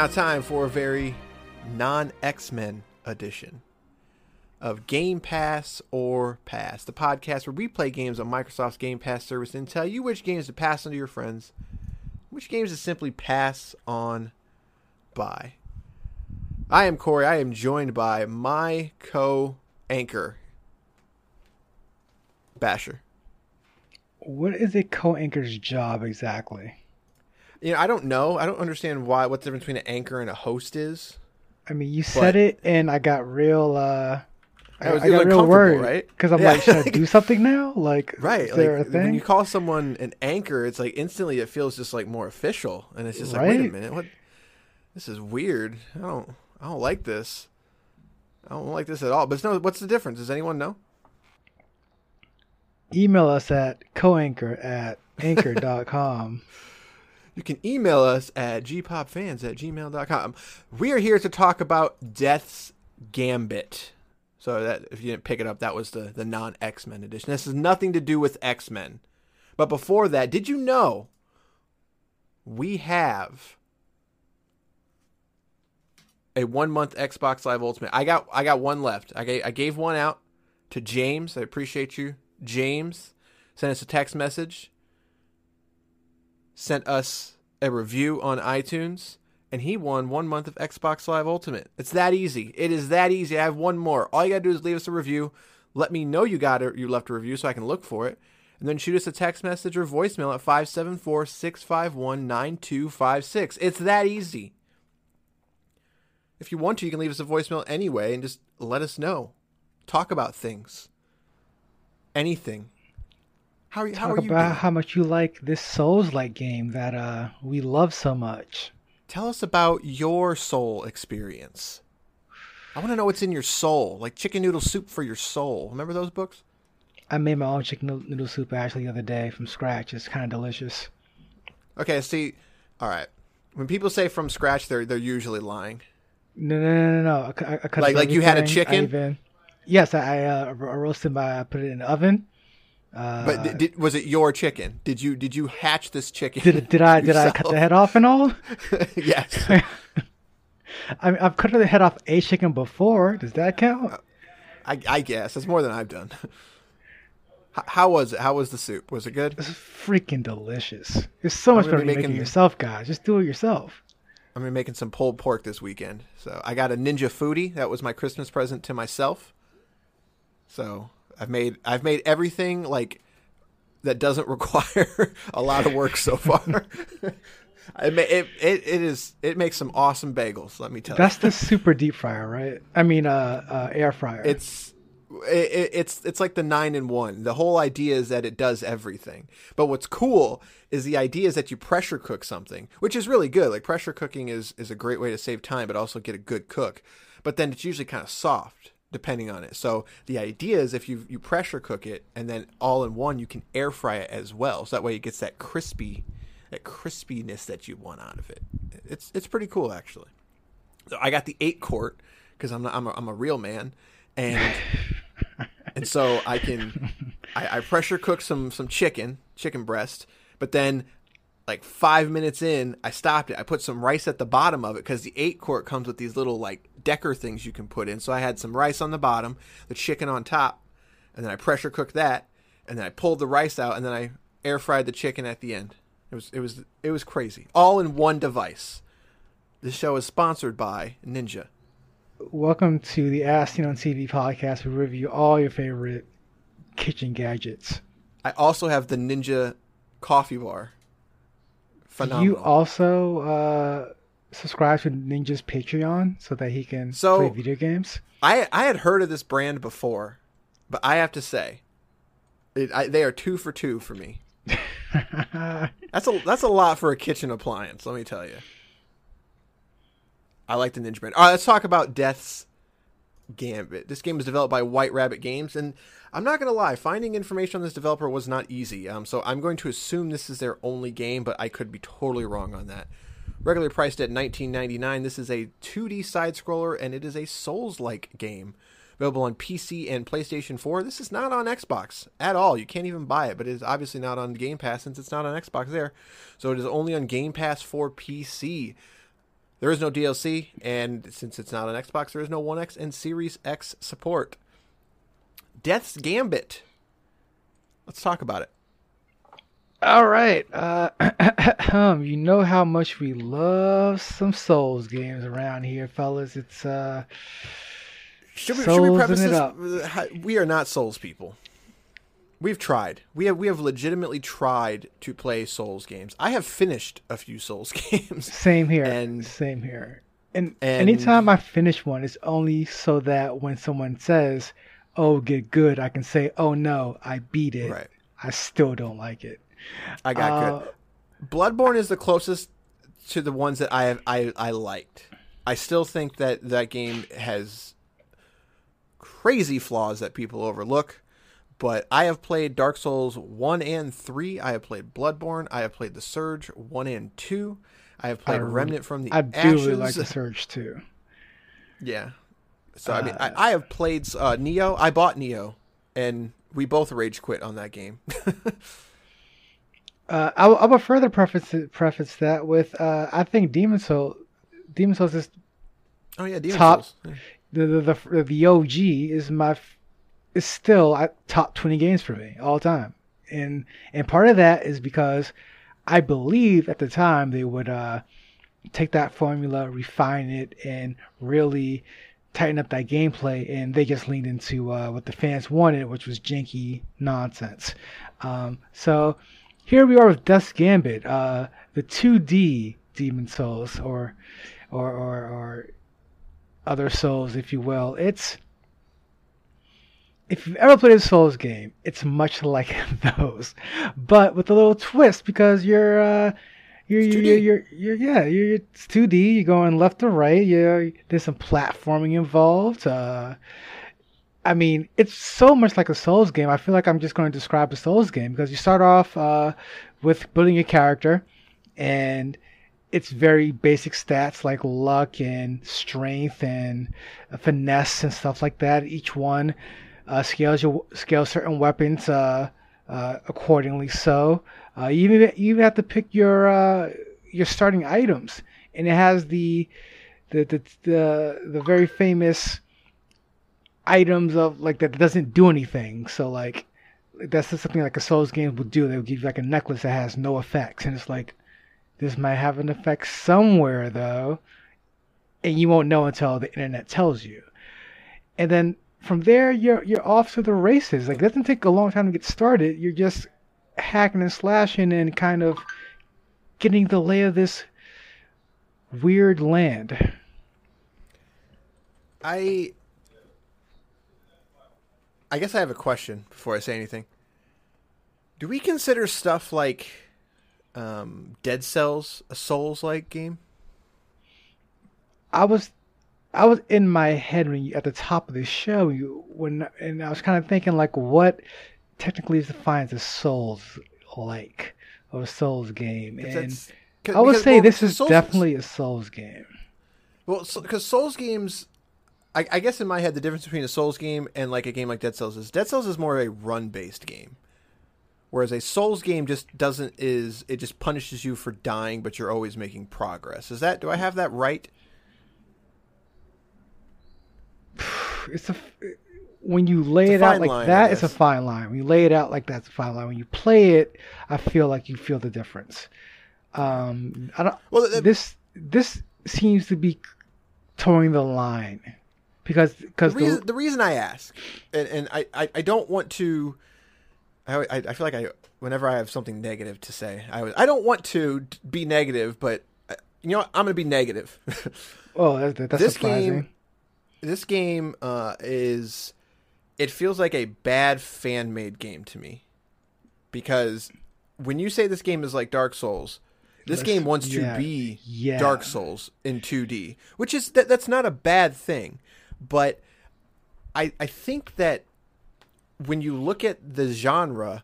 Now time for a very non X Men edition of Game Pass or Pass, the podcast where we play games on Microsoft's Game Pass service and tell you which games to pass on to your friends, which games to simply pass on by. I am Corey. I am joined by my co anchor, Basher. What is a co-anchor's job exactly? You know, I don't know. I don't understand why what the difference between an anchor and a host is. I mean, you said it, and I got real. uh I was- I got real worried, right? Because I'm Yeah. like, should I do something now? Like, Right. Is there like a when you call someone an anchor, it's like instantly it feels just like more official, and it's just like, wait a minute, what? This is weird. I don't. I don't like this. I don't like this at all. But no. What's the difference? Does anyone know? Email us at co-anchor at anchor.com. You can email us at gpopfans at gmail.com. We are here to talk about Death's Gambit. So that if you didn't pick it up, that was the, the non X Men edition. This has nothing to do with X Men. But before that, did you know we have a one month Xbox Live Ultimate? I got I got one left. I gave I gave one out to James. I appreciate you. James sent us a text message sent us a review on iTunes, and he won one month of Xbox Live Ultimate. It's that easy. It is that easy. I have one more. All you gotta do is leave us a review. Let me know you got it. You left a review so I can look for it. And then shoot us a text message or voicemail at 574 651 9256. It's that easy. If you want to, you can leave us a voicemail anyway and just let us know. Talk about things. Anything. How? How Talk are you? about doing? how much you like this Souls-like game that uh we love so much. Tell us about your soul experience. I want to know what's in your soul, like chicken noodle soup for your soul. Remember those books? I made my own chicken noodle- soup actually the other day from scratch. It's kind of delicious. Okay, see, all right. When people say from scratch, they're they're usually lying. No, no, no, no, no. I, I Like- like you had a chicken? I even, yes, I, I uh, roasted my. I put it in the oven. Uh, But did, did, was it your chicken? Did you did you hatch this chicken? did did I did I cut the head off and all? yes. I mean, I've cut the head off a chicken before. Does that count? I, I guess that's more than I've done. H- How was it? How was the soup? Was it good? It's freaking delicious. It's so much better be making making- it yourself, guys. Just do it yourself. I'm gonna be making some pulled pork this weekend. So I got a Ninja Foodi. That was my Christmas present to myself. So I've made I've made everything like that doesn't require a lot of work so far. It, it it is it makes some awesome bagels. Let me tell That's you. That's the super deep fryer, right? I mean, uh, uh air fryer. It's it, it- it's it's like the nine in one. The whole idea is that it does everything. But what's cool is the idea is that you pressure cook something, which is really good. Like pressure cooking is is a great way to save time, but also get a good cook. But then it's usually kind of soft depending on it. So the idea is if you you pressure cook it and then all in one, you can air fry it as well. So that way it gets that crispy that crispiness that you want out of it. It's it's pretty cool actually. So I got the eight quart because I'm not, I'm a, I'm a real man, and and so I can I, I pressure cook some some chicken chicken breast, but then like five minutes in, I stopped it. I put some rice at the bottom of it because the eight quart comes with these little like decker things you can put in. So I had some rice on the bottom, the chicken on top, and then I pressure cooked that, and then I pulled the rice out, and then I air fried the chicken at the end. It was it was it was crazy, all in one device. This show is sponsored by Ninja. Welcome to the As Seen on TV podcast. Where we review all your favorite kitchen gadgets. I also have the Ninja coffee bar. Phenomenal. You also uh, subscribe to Ninja's Patreon so that he can So- play video games. I I had heard of this brand before, but I have to say, it, I, they are two for two for me. That's a that's a lot for a kitchen appliance. Let me tell you. I like the Ninja brand. All right, let's talk about Death's Gambit. This game is developed by White Rabbit Games, and I'm not gonna lie, finding information on this developer was not easy. Um, so I'm going to assume this is their only game, but I could be totally wrong on that. Regularly priced at 19.99, this is a 2D side scroller, and it is a Souls-like game. Available on PC and PlayStation 4. This is not on Xbox at all. You can't even buy it, but it is obviously not on Game Pass since it's not on Xbox there. So it is only on Game Pass for PC. There is no DLC, and since it's not on Xbox, there is no One X and Series X support. Death's Gambit. Let's talk about it. All right. Uh, you know how much we love some Souls games around here, fellas. It's uh, should we, should we preface it this? up. We are not Souls people. We've tried. We have we have legitimately tried to play Souls games. I have finished a few Souls games. Same here. And- same here. And, and- anytime I finish one, it's only so that when someone says, "Oh, get good," I can say, "Oh no, I beat it. Right. I still don't like it." I got Uh, good. Bloodborne is the closest to the ones that I have I I liked. I still think that that game has crazy flaws that people overlook. But I have played Dark Souls 1 and 3. I have played Bloodborne. I have played The Surge 1 and 2. I have played I- Remnant from the I do Ashes. really like the Surge too. Yeah. So I mean, Uh, I, I have played uh, Nioh. I bought Nioh, and we both rage quit on that game. Uh, I, will- I will further preface preface that with uh, I think Demon Soul, Demon Souls is oh yeah, Demon Top- Souls. the the the, the OG is my is still at top 20 games for me all time and and part of that is because I believe at the time they would uh, take that formula refine it and really tighten up that gameplay and they just leaned into uh, what the fans wanted which was janky nonsense um, so here we are with Death's Gambit uh, the 2D Demon Souls or or or, or other Souls, if you will. It's if you've ever played a Souls game, it's much like those, but with a little twist because you're uh, you're you're, you're you're yeah you're it's 2D. You're going left to right. Yeah, there's some platforming involved. Uh, I mean, it's so much like a Souls game. I feel like I'm just going to describe a Souls game because you start off uh, with building your character, and it's very basic stats like luck and strength and finesse and stuff like that. Each one uh, scales your scales certain weapons uh, uh, accordingly. So uh, you even you even have to pick your uh, your starting items, and it has the the the the, the very famous items of like that doesn't do anything. So like that's just something like a Souls game would do. They would give you like a necklace that has no effects, and it's like this might have an effect somewhere though, and you won't know until the internet tells you. And then from there, you're you're off to the races. Like it doesn't take a long time to get started. You're just hacking and slashing and kind of getting the lay of this weird land. I I guess I have a question before I say anything. Do we consider stuff like um, Dead Cells a Souls-like game? I was I was in my head when you, at the top of the show you when and I was kind of thinking like what technically is defined as Souls like or a Souls game and I would say well, this is Souls- definitely a Souls game. Well, because Souls games, I, I guess in my head, the difference between a Souls game and like a game like Dead Cells is Dead Cells is more of a run-based game, whereas a Souls game just doesn't is it just punishes you for dying, but you're always making progress. Is that do I have that right? It's a when you lay it out like line, that, it's a fine line. When you lay it out like that, it's a fine line. When you play it, I feel like you feel the difference. Um, I don't. Well, th- this this seems to be towing the line because because the reason, the reason I ask, and, and I, I, I don't want to, I, I I feel like I whenever I have something negative to say, I I don't want to be negative, but uh, you know what? I'm going to be negative. oh that, that- that's this surprising. game, this game uh, is, it feels like a bad fan made game to me, because when you say this game is like Dark Souls. This game wants to be yeah. Dark Souls in 2D, which is that, that's not a bad thing, but I I think that when you look at the genre,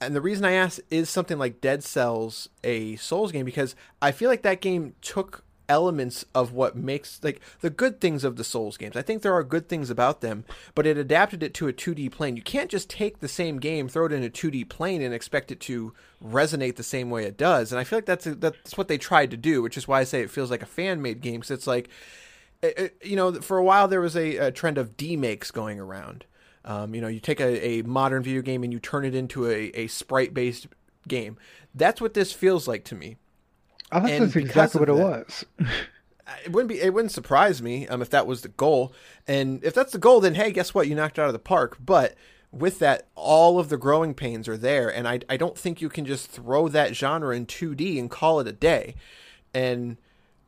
and the reason I ask is something like Dead Cells a Souls game because I feel like that game took elements of what makes like the good things of the Souls games. I think there are good things about them, but it adapted it to a 2D plane. You can't just take the same game, throw it in a 2D plane, and expect it to resonate the same way it does. And I feel like that's a, that's what they tried to do, which is why I say it feels like a fan made game because it's like, it, you know, for a while there was a, a trend of demakes going around. Um, you know, you take a, a modern video game and you turn it into a, a sprite based game. That's what this feels like to me. I thought that's exactly what it was. it wouldn't be it wouldn't surprise me um, if that was the goal. And if that's the goal, then hey, guess what? You knocked it out of the park. But with that, all of the growing pains are there, and I I don't think you can just throw that genre in 2D and call it a day. And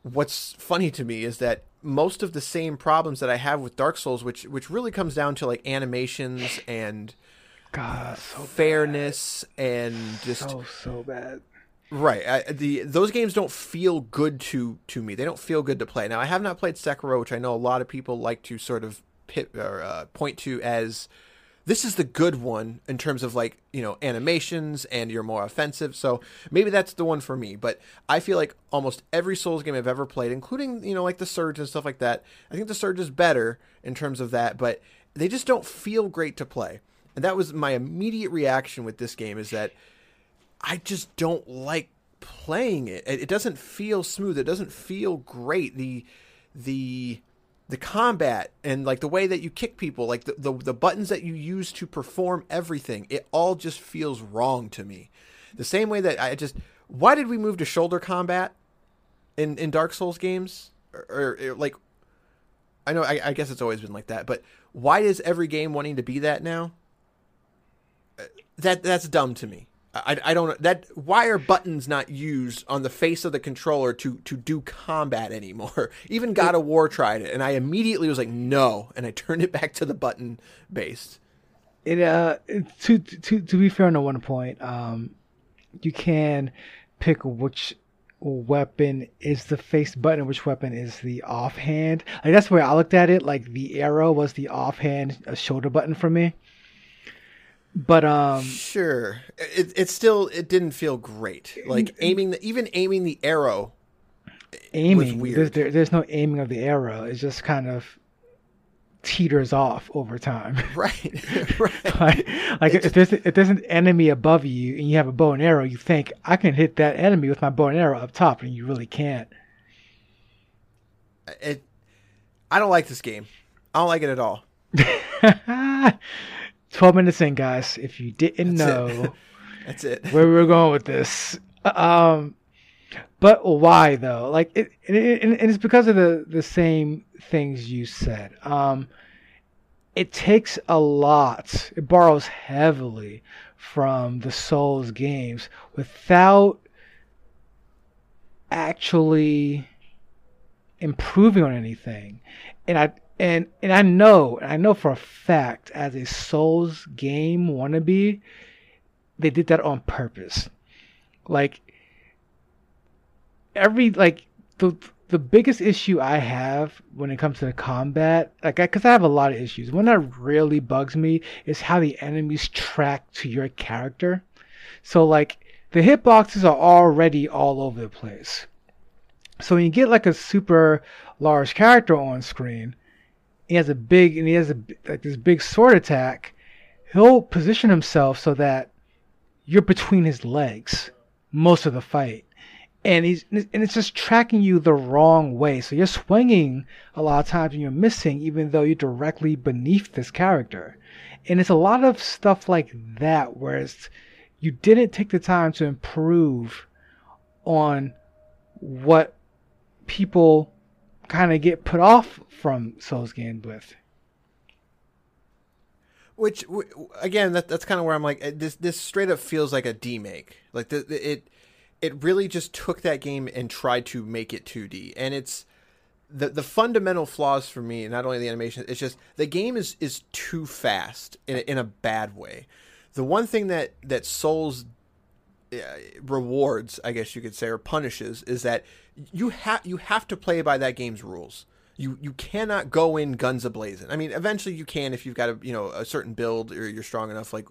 what's funny to me is that most of the same problems that I have with Dark Souls, which which really comes down to like animations and God, so fairness bad. and just so so bad. Right. I, the those games don't feel good to to me. They don't feel good to play. Now I have not played Sekiro, which I know a lot of people like to sort of pit or uh, point to as this is the good one in terms of like you know animations and you're more offensive. So maybe that's the one for me. But I feel like almost every Souls game I've ever played, including you know like the Surge and stuff like that, I think the Surge is better in terms of that. But they just don't feel great to play. And that was my immediate reaction with this game is that I just don't like playing it. It doesn't feel smooth. It doesn't feel great. The the the combat and like the way that you kick people, like the, the, the buttons that you use to perform everything, it all just feels wrong to me. The same way that I just why did we move to shoulder combat in in Dark Souls games? Or, or, or like I know I, I guess it's always been like that, but why is every game wanting to be that now? Uh, that that's dumb to me. I, I don't know. That why are buttons not used on the face of the controller to to do combat anymore? Even god of war tried it and i immediately was like no and i turned it back to the button based it uh to to to be fair on one point um you can pick which weapon is the face button which weapon is the offhand. Like that's where i looked at it. Like the arrow was the offhand shoulder button for me but um sure. It, it still it didn't feel great. Like aiming the even aiming the arrow aiming. There's, there, there's no aiming of the arrow. It just kind of teeters off over time. Right. Right. Like, like if there's if there's an enemy above you and you have a bow and arrow you think i can hit that enemy with my bow and arrow up top and you really can't. It i don't like this game. I don't like it at all 12 minutes in, guys. If you didn't That's know, it. That's it. where we are going with this. Um, but why though? Like, it, it, it, and it's because of the the same things you said. Um, it takes a lot. It borrows heavily from the Souls games without actually improving on anything. And I and and I know, I know for a fact, as a Souls game wannabe, they did that on purpose. Like every like the the biggest issue I have when it comes to the combat, like, because I, I, have a lot of issues. One that really bugs me is how the enemies track to your character. So, like, the hitboxes are already all over the place. So when you get like a super large character on screen, he has a big and he has a like this big sword attack, he'll position himself so that you're between his legs most of the fight. And he's and it's just tracking you the wrong way. So you're swinging a lot of times and you're missing even though you're directly beneath this character. And it's a lot of stuff like that where it's, you didn't take the time to improve on what people kind of get put off from Souls games with. Which again, that, that's kind of where I'm like, eh, this this straight up feels like a demake. Like the, it it really just took that game and tried to make it 2D, and it's the the fundamental flaws for me. Not only the animation, it's just the game is is too fast in a, in a bad way. The one thing that that Souls Uh, rewards, I guess you could say, or punishes, is that you have you have to play by that game's rules. You you cannot go in guns ablazing. I mean, eventually you can if you've got a you know a certain build or you're strong enough. Like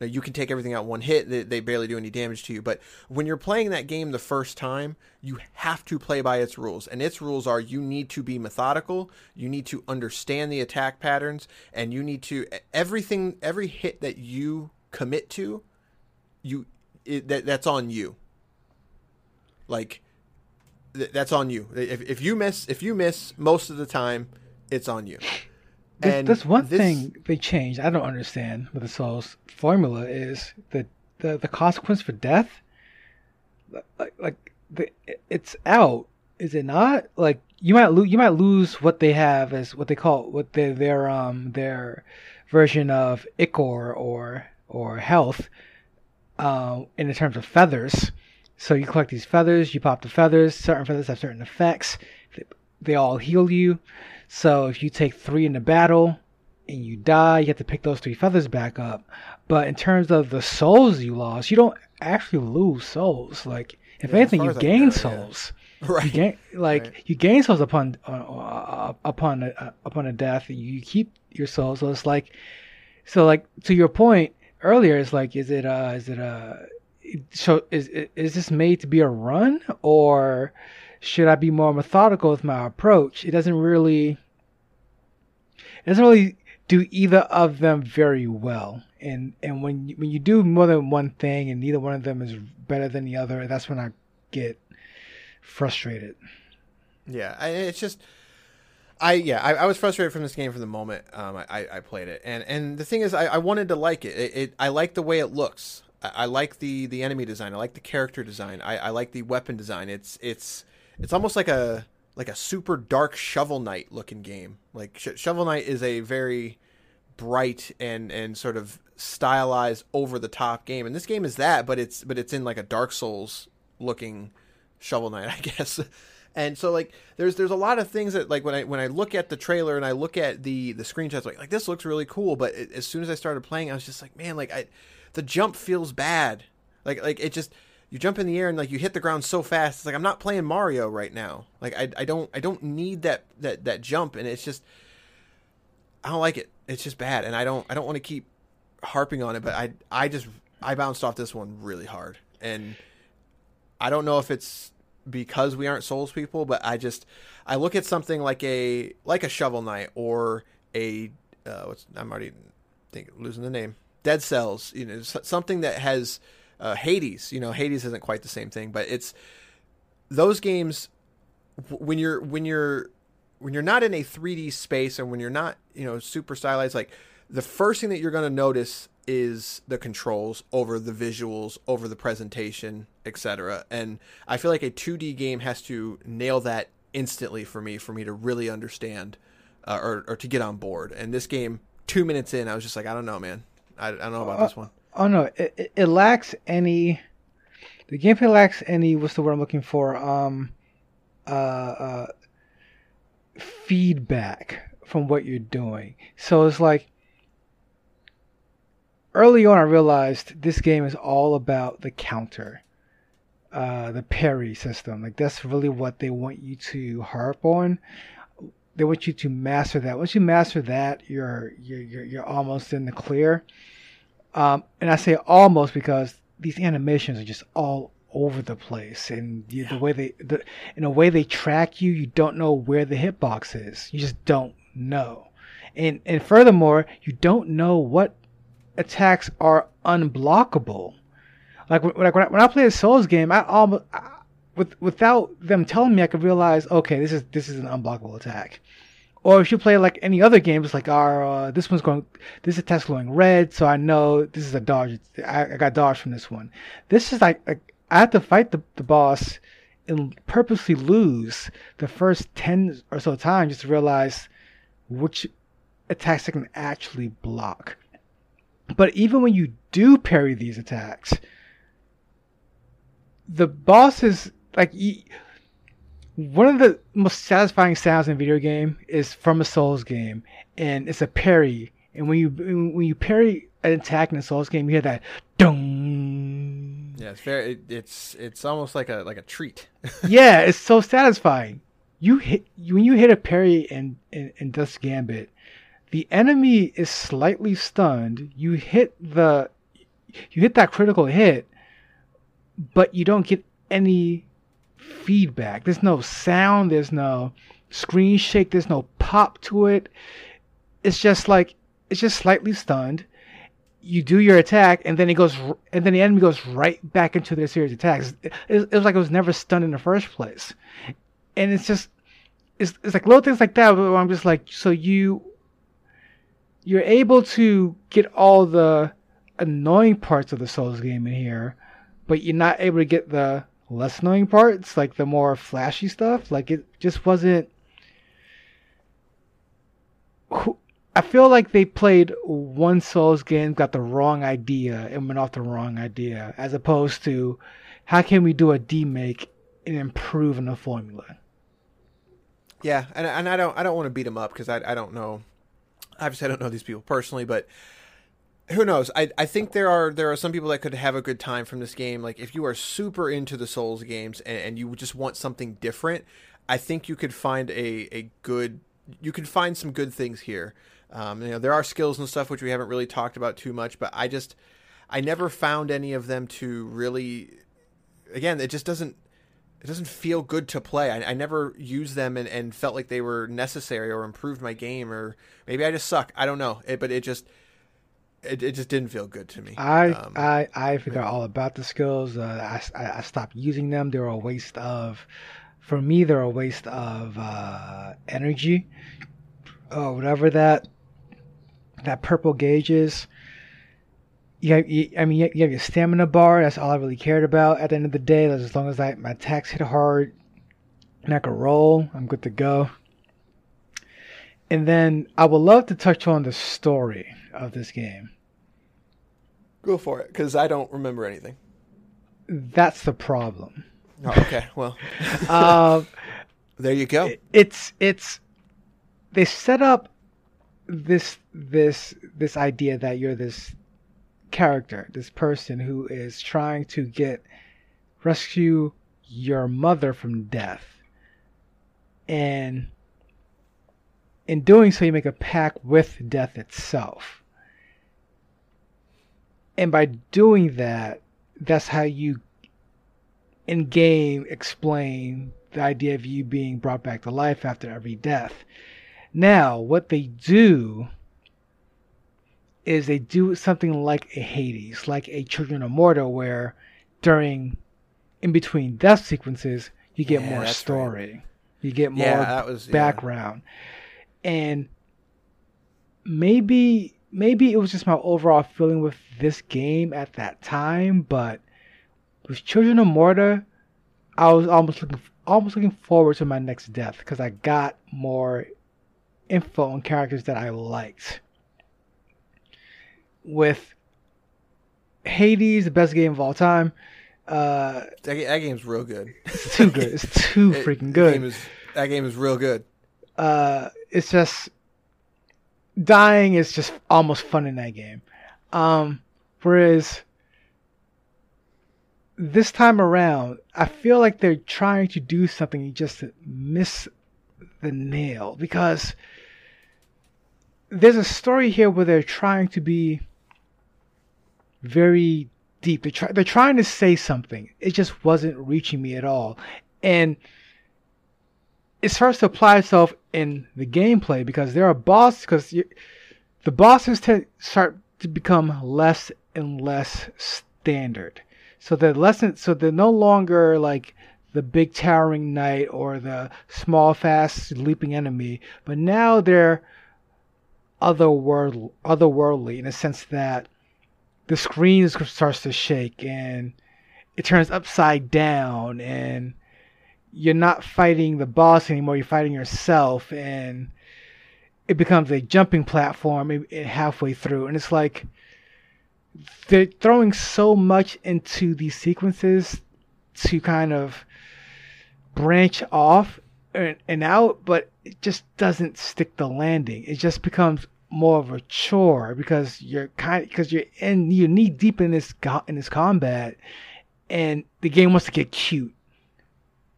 Now, you can take everything out one hit; they, they barely do any damage to you. But when you're playing that game the first time, you have to play by its rules, and its rules are: you need to be methodical, you need to understand the attack patterns, and you need to everything. Every hit that you commit to, you it, that that's on you. Like th- that's on you. If, if you miss, if you miss most of the time, it's on you. This, And that's one this- thing they changed. I don't understand with the Souls formula is the the, the consequence for death. Like, like the, it's out, is it not? Like you might lose, you might lose what they have as what they call what their their um their version of ichor or or health, um, in terms of feathers. So you collect these feathers, you pop the feathers. Certain feathers have certain effects. They, all heal you. So if you take three in the battle and you die, you have to pick those three feathers back up. But in terms of the souls you lost, you don't actually lose souls. Like if Yeah, anything, you gain know, yeah. souls. You right. gain like Right. you gain souls upon uh, uh, upon a, uh, upon a death. And you keep your souls. So it's like so like to your point earlier. It's like is it uh is it uh so is is this made to be a run or should I be more methodical with my approach? It doesn't really it doesn't really do either of them very well. And and when you, when you do more than one thing and neither one of them is better than the other, that's when I get frustrated. Yeah, it's just, I yeah, I, I was frustrated from this game from the moment um, I, I played it, and and the thing is, I, I wanted to like it. It, it I like the way it looks. I, like the the enemy design. I like the character design. I, I like the weapon design. It's it's it's almost like a like a super dark Shovel Knight looking game. Like Sh- Shovel Knight is a very bright and and sort of stylized over the top game, and this game is that, but it's but it's in like a Dark Souls looking Shovel Knight, I guess. And so like there's there's a lot of things that like when I when I look at the trailer and I look at the the screenshots like like this looks really cool, but it, as soon as I started playing, I was just like, man, like I the jump feels bad. Like like it just you jump in the air and like you hit the ground so fast. It's like I'm not playing Mario right now. Like I I don't I don't need that that that jump and it's just I don't like it. It's just bad and I don't I don't want to keep harping on it, but I I just I bounced off this one really hard. And I don't know if it's because we aren't souls people, but I just I look at something like a like a shovel knight or a uh, what's I'm already think losing the name Dead Cells, you know, something that has uh, Hades. You know, Hades isn't quite the same thing, but it's those games when you're when you're when you're not in a 3D space and when you're not you know super stylized like the first thing that you're going to notice is the controls over the visuals over the presentation etc and i feel like a 2d game has to nail that instantly for me for me to really understand uh, or, or to get on board and this game two minutes in i was just like i don't know man i, I don't know about this one Oh no, it, it, it lacks any. The gameplay lacks any. What's the word I'm looking for? Um, uh, uh, feedback from what you're doing. So it's like early on, I realized this game is all about the counter, uh, the parry system. Like that's really what they want you to harp on. They want you to master that. Once you master that, you're you're you're, you're almost in the clear. Um, and I say almost because these animations are just all over the place, and you, the way they, the, in a way they track you, you don't know where the hitbox is. You just don't know, and and furthermore, you don't know what attacks are unblockable. Like when, like when I, when I play a Souls game, I almost with without them telling me, I could realize, okay, this is this is an unblockable attack. Or if you play like any other game, it's like, our uh, this one's going, this attack's glowing red, so I know this is a dodge. I, I got dodge from this one. This is like, like I have to fight the, the boss and purposely lose the first ten or so times just to realize which attacks I can actually block. But even when you do parry these attacks, the boss is like. one of the most satisfying sounds in a video game is from a Souls game, and it's a parry. And when you when you parry an attack in a Souls game, you hear that dong. yeah it's very it, it's it's almost like a like a treat yeah, it's so satisfying. You hit when you hit a parry in, in in Death's Gambit, the enemy is slightly stunned. You hit the you hit that critical hit, but you don't get any feedback. There's no sound. There's no screen shake. There's no pop to it. It's just like it's just slightly stunned. You do your attack, and then it goes, and then the enemy goes right back into their series of attacks. It, it was like it was never stunned in the first place, and it's just, it's, it's like little things like that. Where I'm just like, so you, you're able to get all the annoying parts of the Souls game in here, but you're not able to get the less annoying parts, like the more flashy stuff. Like it just wasn't. I feel like they played one Souls game, got the wrong idea, and went off the wrong idea, as opposed to how can we do a demake and improve on the formula. Yeah, and and I don't I don't want to beat them up because I I don't know, obviously I don't know these people personally, but who knows? I I think there are there are some people that could have a good time from this game. Like if you are super into the Souls games and, and you just want something different, I think you could find a a good you could find some good things here. Um, you know, there are skills and stuff which we haven't really talked about too much, but I just I never found any of them to really. Again, it just doesn't it doesn't feel good to play. I, I never used them and, and felt like they were necessary or improved my game, or maybe I just suck. I don't know. It, but it just it, it just didn't feel good to me. I um, I I forgot all about the skills. Uh, I, I stopped using them. They're a waste of, for me, they're a waste of uh, energy, Oh, whatever that that purple gauge is. You, have, you, I mean, you have your stamina bar. That's all I really cared about. At the end of the day, as long as I, my attacks hit hard and I can roll, I'm good to go. And then I would love to touch on the story of this game. Go for it, because I don't remember anything. That's the problem. Oh, okay, well, uh, there you go. It's it's they set up this this this idea that you're this character, this person who is trying to get rescue your mother from death. And in doing so you make a pact with death itself. And by doing that, that's how you in game explain the idea of you being brought back to life after every death. Now, what they do is they do something like a Hades, like a Children of Morta, where during in between death sequences you get yeah, more story, right. you get more yeah, was, background, yeah. and maybe maybe it was just my overall feeling with this game at that time, but with Children of Morta, I was almost looking almost looking forward to my next death because I got more info on characters that I liked with Hades, the best game of all time. Uh, that, that game's real good. It's too good. It's too it, freaking good. Game is, that game is real good. Uh, it's just dying is just almost fun in that game. Um, whereas this time around, I feel like they're trying to do something you just miss the nail because there's a story here where they're trying to be very deep. They try, they're trying to say something. It just wasn't reaching me at all. And it starts to apply itself in the gameplay because there are bosses, because the bosses tend, start to become less and less standard. So they're less, so they're no longer like the big towering knight or the small, fast, leaping enemy, but now they're otherworld, otherworldly in a sense that the screen starts to shake and it turns upside down and you're not fighting the boss anymore you're fighting yourself and it becomes a jumping platform halfway through. And it's like they're throwing so much into these sequences to kind of branch off and, out but it just doesn't stick the landing. It just becomes more of a chore because you're kind because you're in you're knee deep in this in this combat, and the game wants to get cute.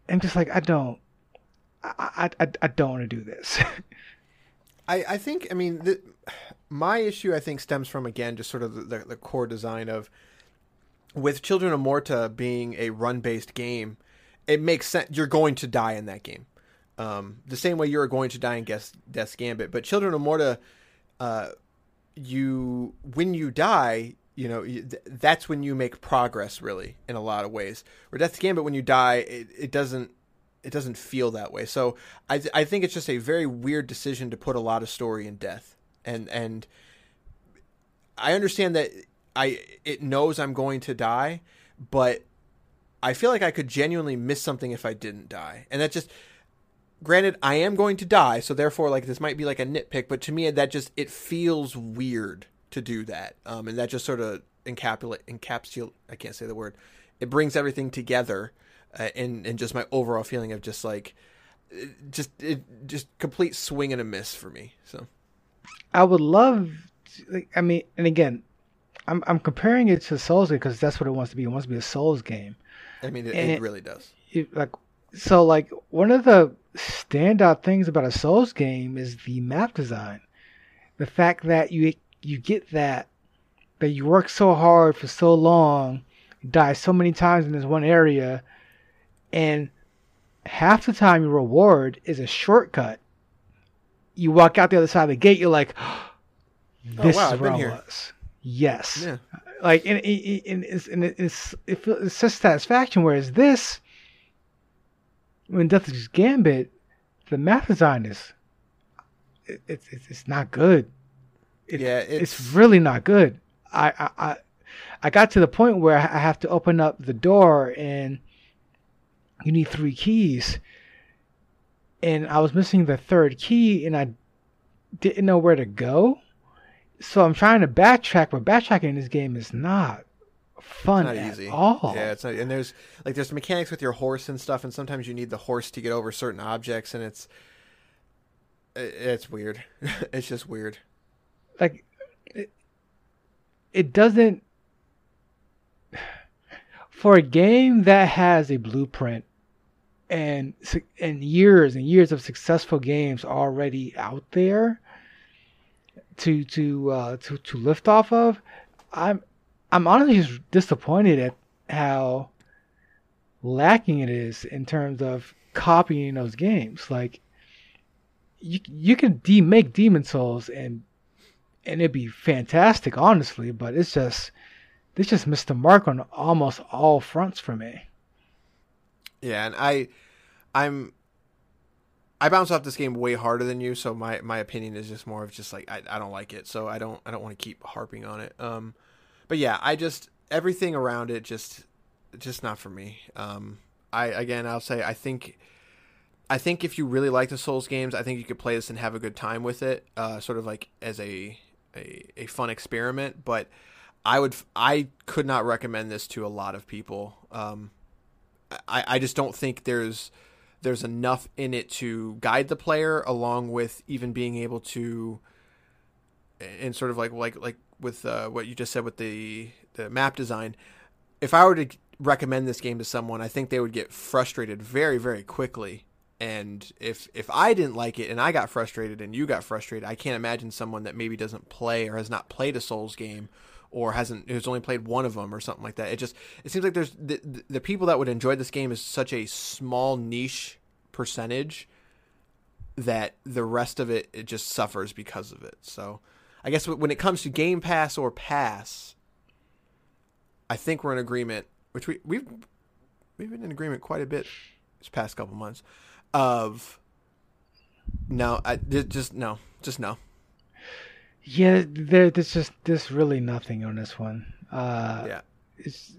I'm just like I don't, I I, I don't want to do this. I I think I mean the, my issue I think stems from again just sort of the, the, the core design of with Children of Morta being a run based game, it makes sense. You're going to die in that game, um, the same way you're going to die in Death's Gambit. But Children of Morta, uh, you when you die, you know that's when you make progress really in a lot of ways. Where Death's Gambit, when you die, it, it doesn't it doesn't feel that way. So I I think it's just a very weird decision to put a lot of story in death, and and I understand that I it knows I'm going to die, but I feel like I could genuinely miss something if I didn't die, and that just granted I am going to die, so therefore like this might be like a nitpick, but to me that just it feels weird to do that, um, and that just sort of encapsulate encapsulate I can't say the word. It brings everything together, uh, and and just my overall feeling of just like just it just complete swing and a miss for me. So I would love. I mean, and again, I'm I'm comparing it to Souls because that's what it wants to be. It wants to be a Souls game. I mean, it, it really does. It, like so, like one of the standout things about a Souls game is the map design. The fact that you you get that that you work so hard for so long, die so many times in this one area, and half the time your reward is a shortcut. You walk out the other side of the gate, you're like, oh, "This oh, wow, is where I here. was." Yes. Yeah. Like, and, and, it's, and it's, it feels, it's such satisfaction. Whereas this, when Death's Gambit, the math design is, it, it's, it's not good. It, yeah, it's, it's really not good. I, I, I, I got to the point where I have to open up the door and you need three keys. And I was missing the third key and I didn't know where to go so I'm trying to backtrack, but backtracking in this game is not fun not at easy. all. Yeah, it's not, and there's like there's mechanics with your horse and stuff, and sometimes you need the horse to get over certain objects, and it's it's weird. it's just weird. Like it, it doesn't for a game that has a blueprint and and years and years of successful games already out there to to uh, to to lift off of, I'm I'm honestly just disappointed at how lacking it is in terms of copying those games. Like you you can de- make Demon Souls and and it'd be fantastic, honestly. But it's just this just missed the mark on almost all fronts for me. Yeah, and I I'm I bounce off this game way harder than you, so my, my opinion is just more of just like I, I don't like it, so I don't I don't want to keep harping on it. Um, but yeah, I just everything around it just just not for me. Um, I again I'll say I think I think if you really like the Souls games, I think you could play this and have a good time with it, uh, sort of like as a, a a fun experiment. But I would I could not recommend this to a lot of people. Um, I I just don't think there's there's enough in it to guide the player along with even being able to and sort of like like like with uh, what you just said with the the map design if i were to recommend this game to someone i think they would get frustrated very very quickly and if if i didn't like it and i got frustrated and you got frustrated i can't imagine someone that maybe doesn't play or has not played a souls game or hasn't who's only played one of them or something like that. It just it seems like there's the, the people that would enjoy this game is such a small niche percentage that the rest of it it just suffers because of it. So I guess when it comes to Game Pass or Pass, I think we're in agreement, which we we've we've been in agreement quite a bit this past couple months of no, I just no, just no. Yeah, there, there's just there's really nothing on this one. Uh, yeah, it's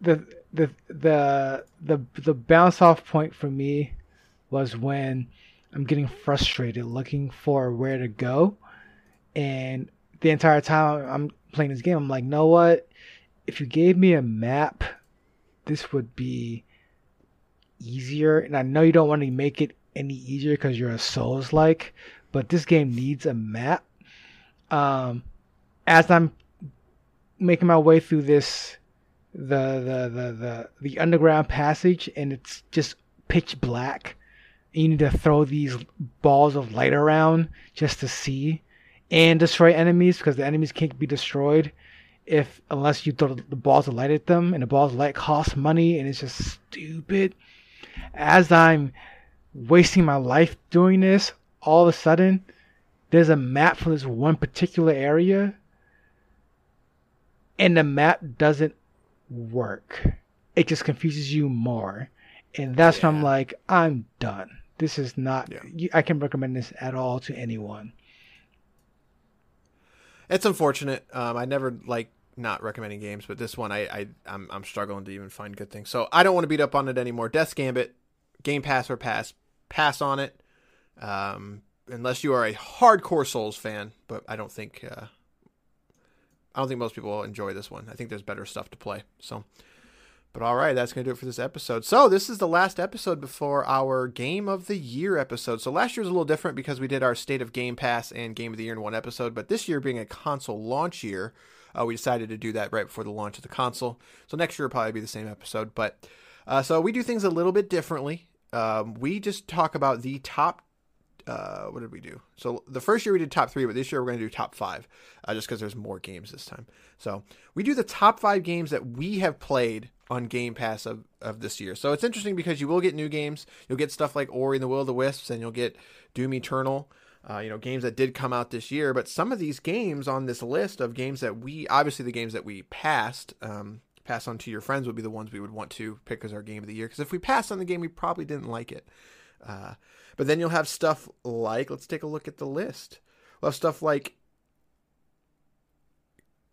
the the the the the bounce off point for me was when I'm getting frustrated looking for where to go, and the entire time I'm playing this game, I'm like, know what? If you gave me a map, this would be easier. And I know you don't want to make it any easier because you're a Souls like, but this game needs a map. Um, as I'm making my way through this, the the the the, the underground passage, and it's just pitch black. You need to throw these balls of light around just to see. And destroy enemies because the enemies can't be destroyed if unless you throw the balls of light at them, and the balls of light cost money, and it's just stupid. As I'm wasting my life doing this, all of a sudden, there's a map for this one particular area, and the map doesn't work. It just confuses you more, and that's when I'm like, I'm done. This is not. Yeah. you- I can recommend this at all to anyone. It's unfortunate. Um, I never like not recommending games, but this one I, I I'm I'm struggling to even find good things. So I don't want to beat up on it anymore. Death Gambit, Game Pass or pass, pass on it. Um, unless you are a hardcore Souls fan, but I don't think uh, I don't think most people will enjoy this one. I think there's better stuff to play. So. But all right, that's going to do it for this episode. So, this is the last episode before our Game of the Year episode. So, last year was a little different because we did our State of Game Pass and Game of the Year in one episode. But this year, being a console launch year, uh, we decided to do that right before the launch of the console. So, next year will probably be the same episode. But uh, so, we do things a little bit differently. Um, we just talk about the top uh, what did we do? So the first year we did top three, but this year we're going to do top five, uh, just because there's more games this time. So we do the top five games that we have played on Game Pass of, of this year. So it's interesting because you will get new games. You'll get stuff like Ori and the Will of the Wisps, and you'll get Doom Eternal. Uh, you know, games that did come out this year, but some of these games on this list of games that we obviously the games that we passed, um, pass on to your friends would be the ones we would want to pick as our game of the year. Because if we passed on the game, we probably didn't like it. Uh, but then you'll have stuff like, let's take a look at the list. We'll have stuff like,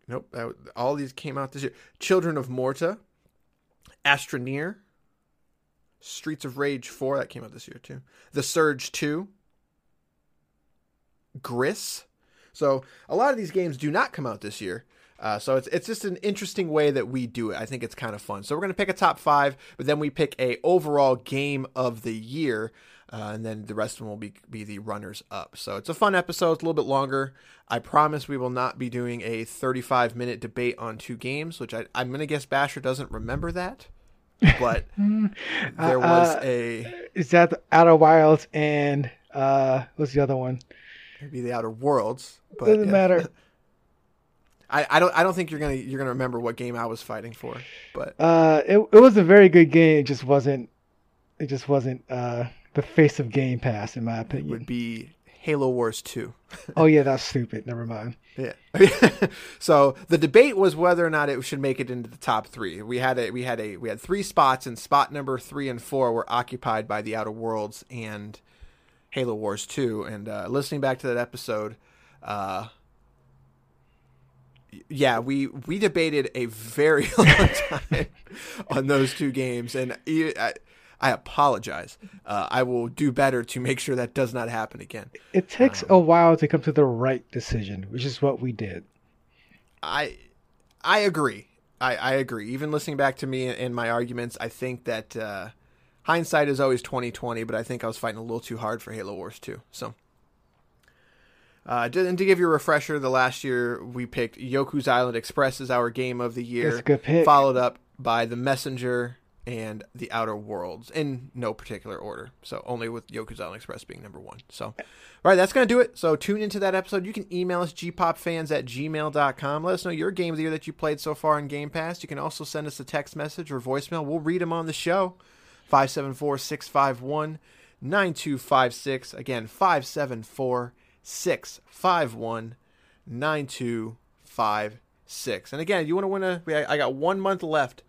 nope, that, all these came out this year. Children of Morta, Astroneer, Streets of Rage 4, that came out this year too. The Surge 2, Gris. So a lot of these games do not come out this year. Uh, so it's it's just an interesting way that we do it. I think it's kind of fun. So we're gonna pick a top five, but then we pick a overall game of the year, uh, and then the rest of them will be be the runners up. So it's a fun episode. It's a little bit longer. I promise we will not be doing a 35 minute debate on two games, which I, I'm gonna guess Basher doesn't remember that, but there was Uh, a Is that the Outer Wilds and uh, what's the other one? maybe the Outer Worlds, but Doesn't yeah. matter. I, I don't I don't think you're gonna you're gonna remember what game I was fighting for, but Uh, it it was a very good game. It just wasn't. It just wasn't uh, the face of Game Pass, in my it opinion. would be Halo Wars 2. Oh yeah, that's stupid. Never mind. Yeah. so the debate was whether or not it should make it into the top three. We had a we had a we had three spots, and spot number three and four were occupied by the Outer Worlds and Halo Wars 2. And uh, listening back to that episode, uh, yeah, we we debated a very long time on those two games, and I, I apologize. Uh, I will do better to make sure that does not happen again. It takes a while to come to the right decision, which is what we did. I I agree. I, I agree. Even listening back to me and my arguments, I think that uh, hindsight is always twenty twenty. But I think I was fighting a little too hard for Halo Wars 2. So, uh, and to give you a refresher, the last year we picked Yoku's Island Express as our game of the year, That's a good pick. followed up by The Messenger and The Outer Worlds in no particular order. So only with Yoku's Island Express being number one. So, all right, that's going to do it. So tune into that episode. You can email us gpopfans at gmail.com. Let us know your game of the year that you played so far in Game Pass. You can also send us a text message or voicemail. We'll read them on the show. 574 651 9256. Again, 574 651 9256. And again, you want to win a. I got one month left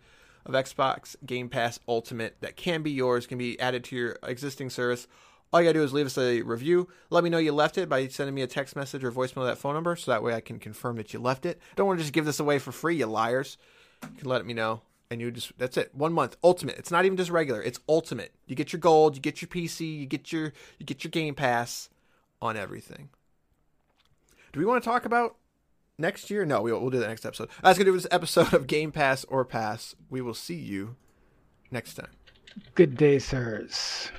of Xbox Game Pass Ultimate that can be yours, can be added to your existing service. All you gotta do is leave us a review. Let me know you left it by sending me a text message or voicemail that phone number, so that way I can confirm that you left it. Don't want to just give this away for free, you liars. You can let me know, and you just that's it. One month, ultimate. It's not even just regular. It's ultimate. You get your gold, you get your PC, you get your you get your Game Pass on everything. Do we want to talk about next year? No, we'll, we'll do that next episode. That's going to do this episode of Game Pass or Pass. We will see you next time. Good day, sirs.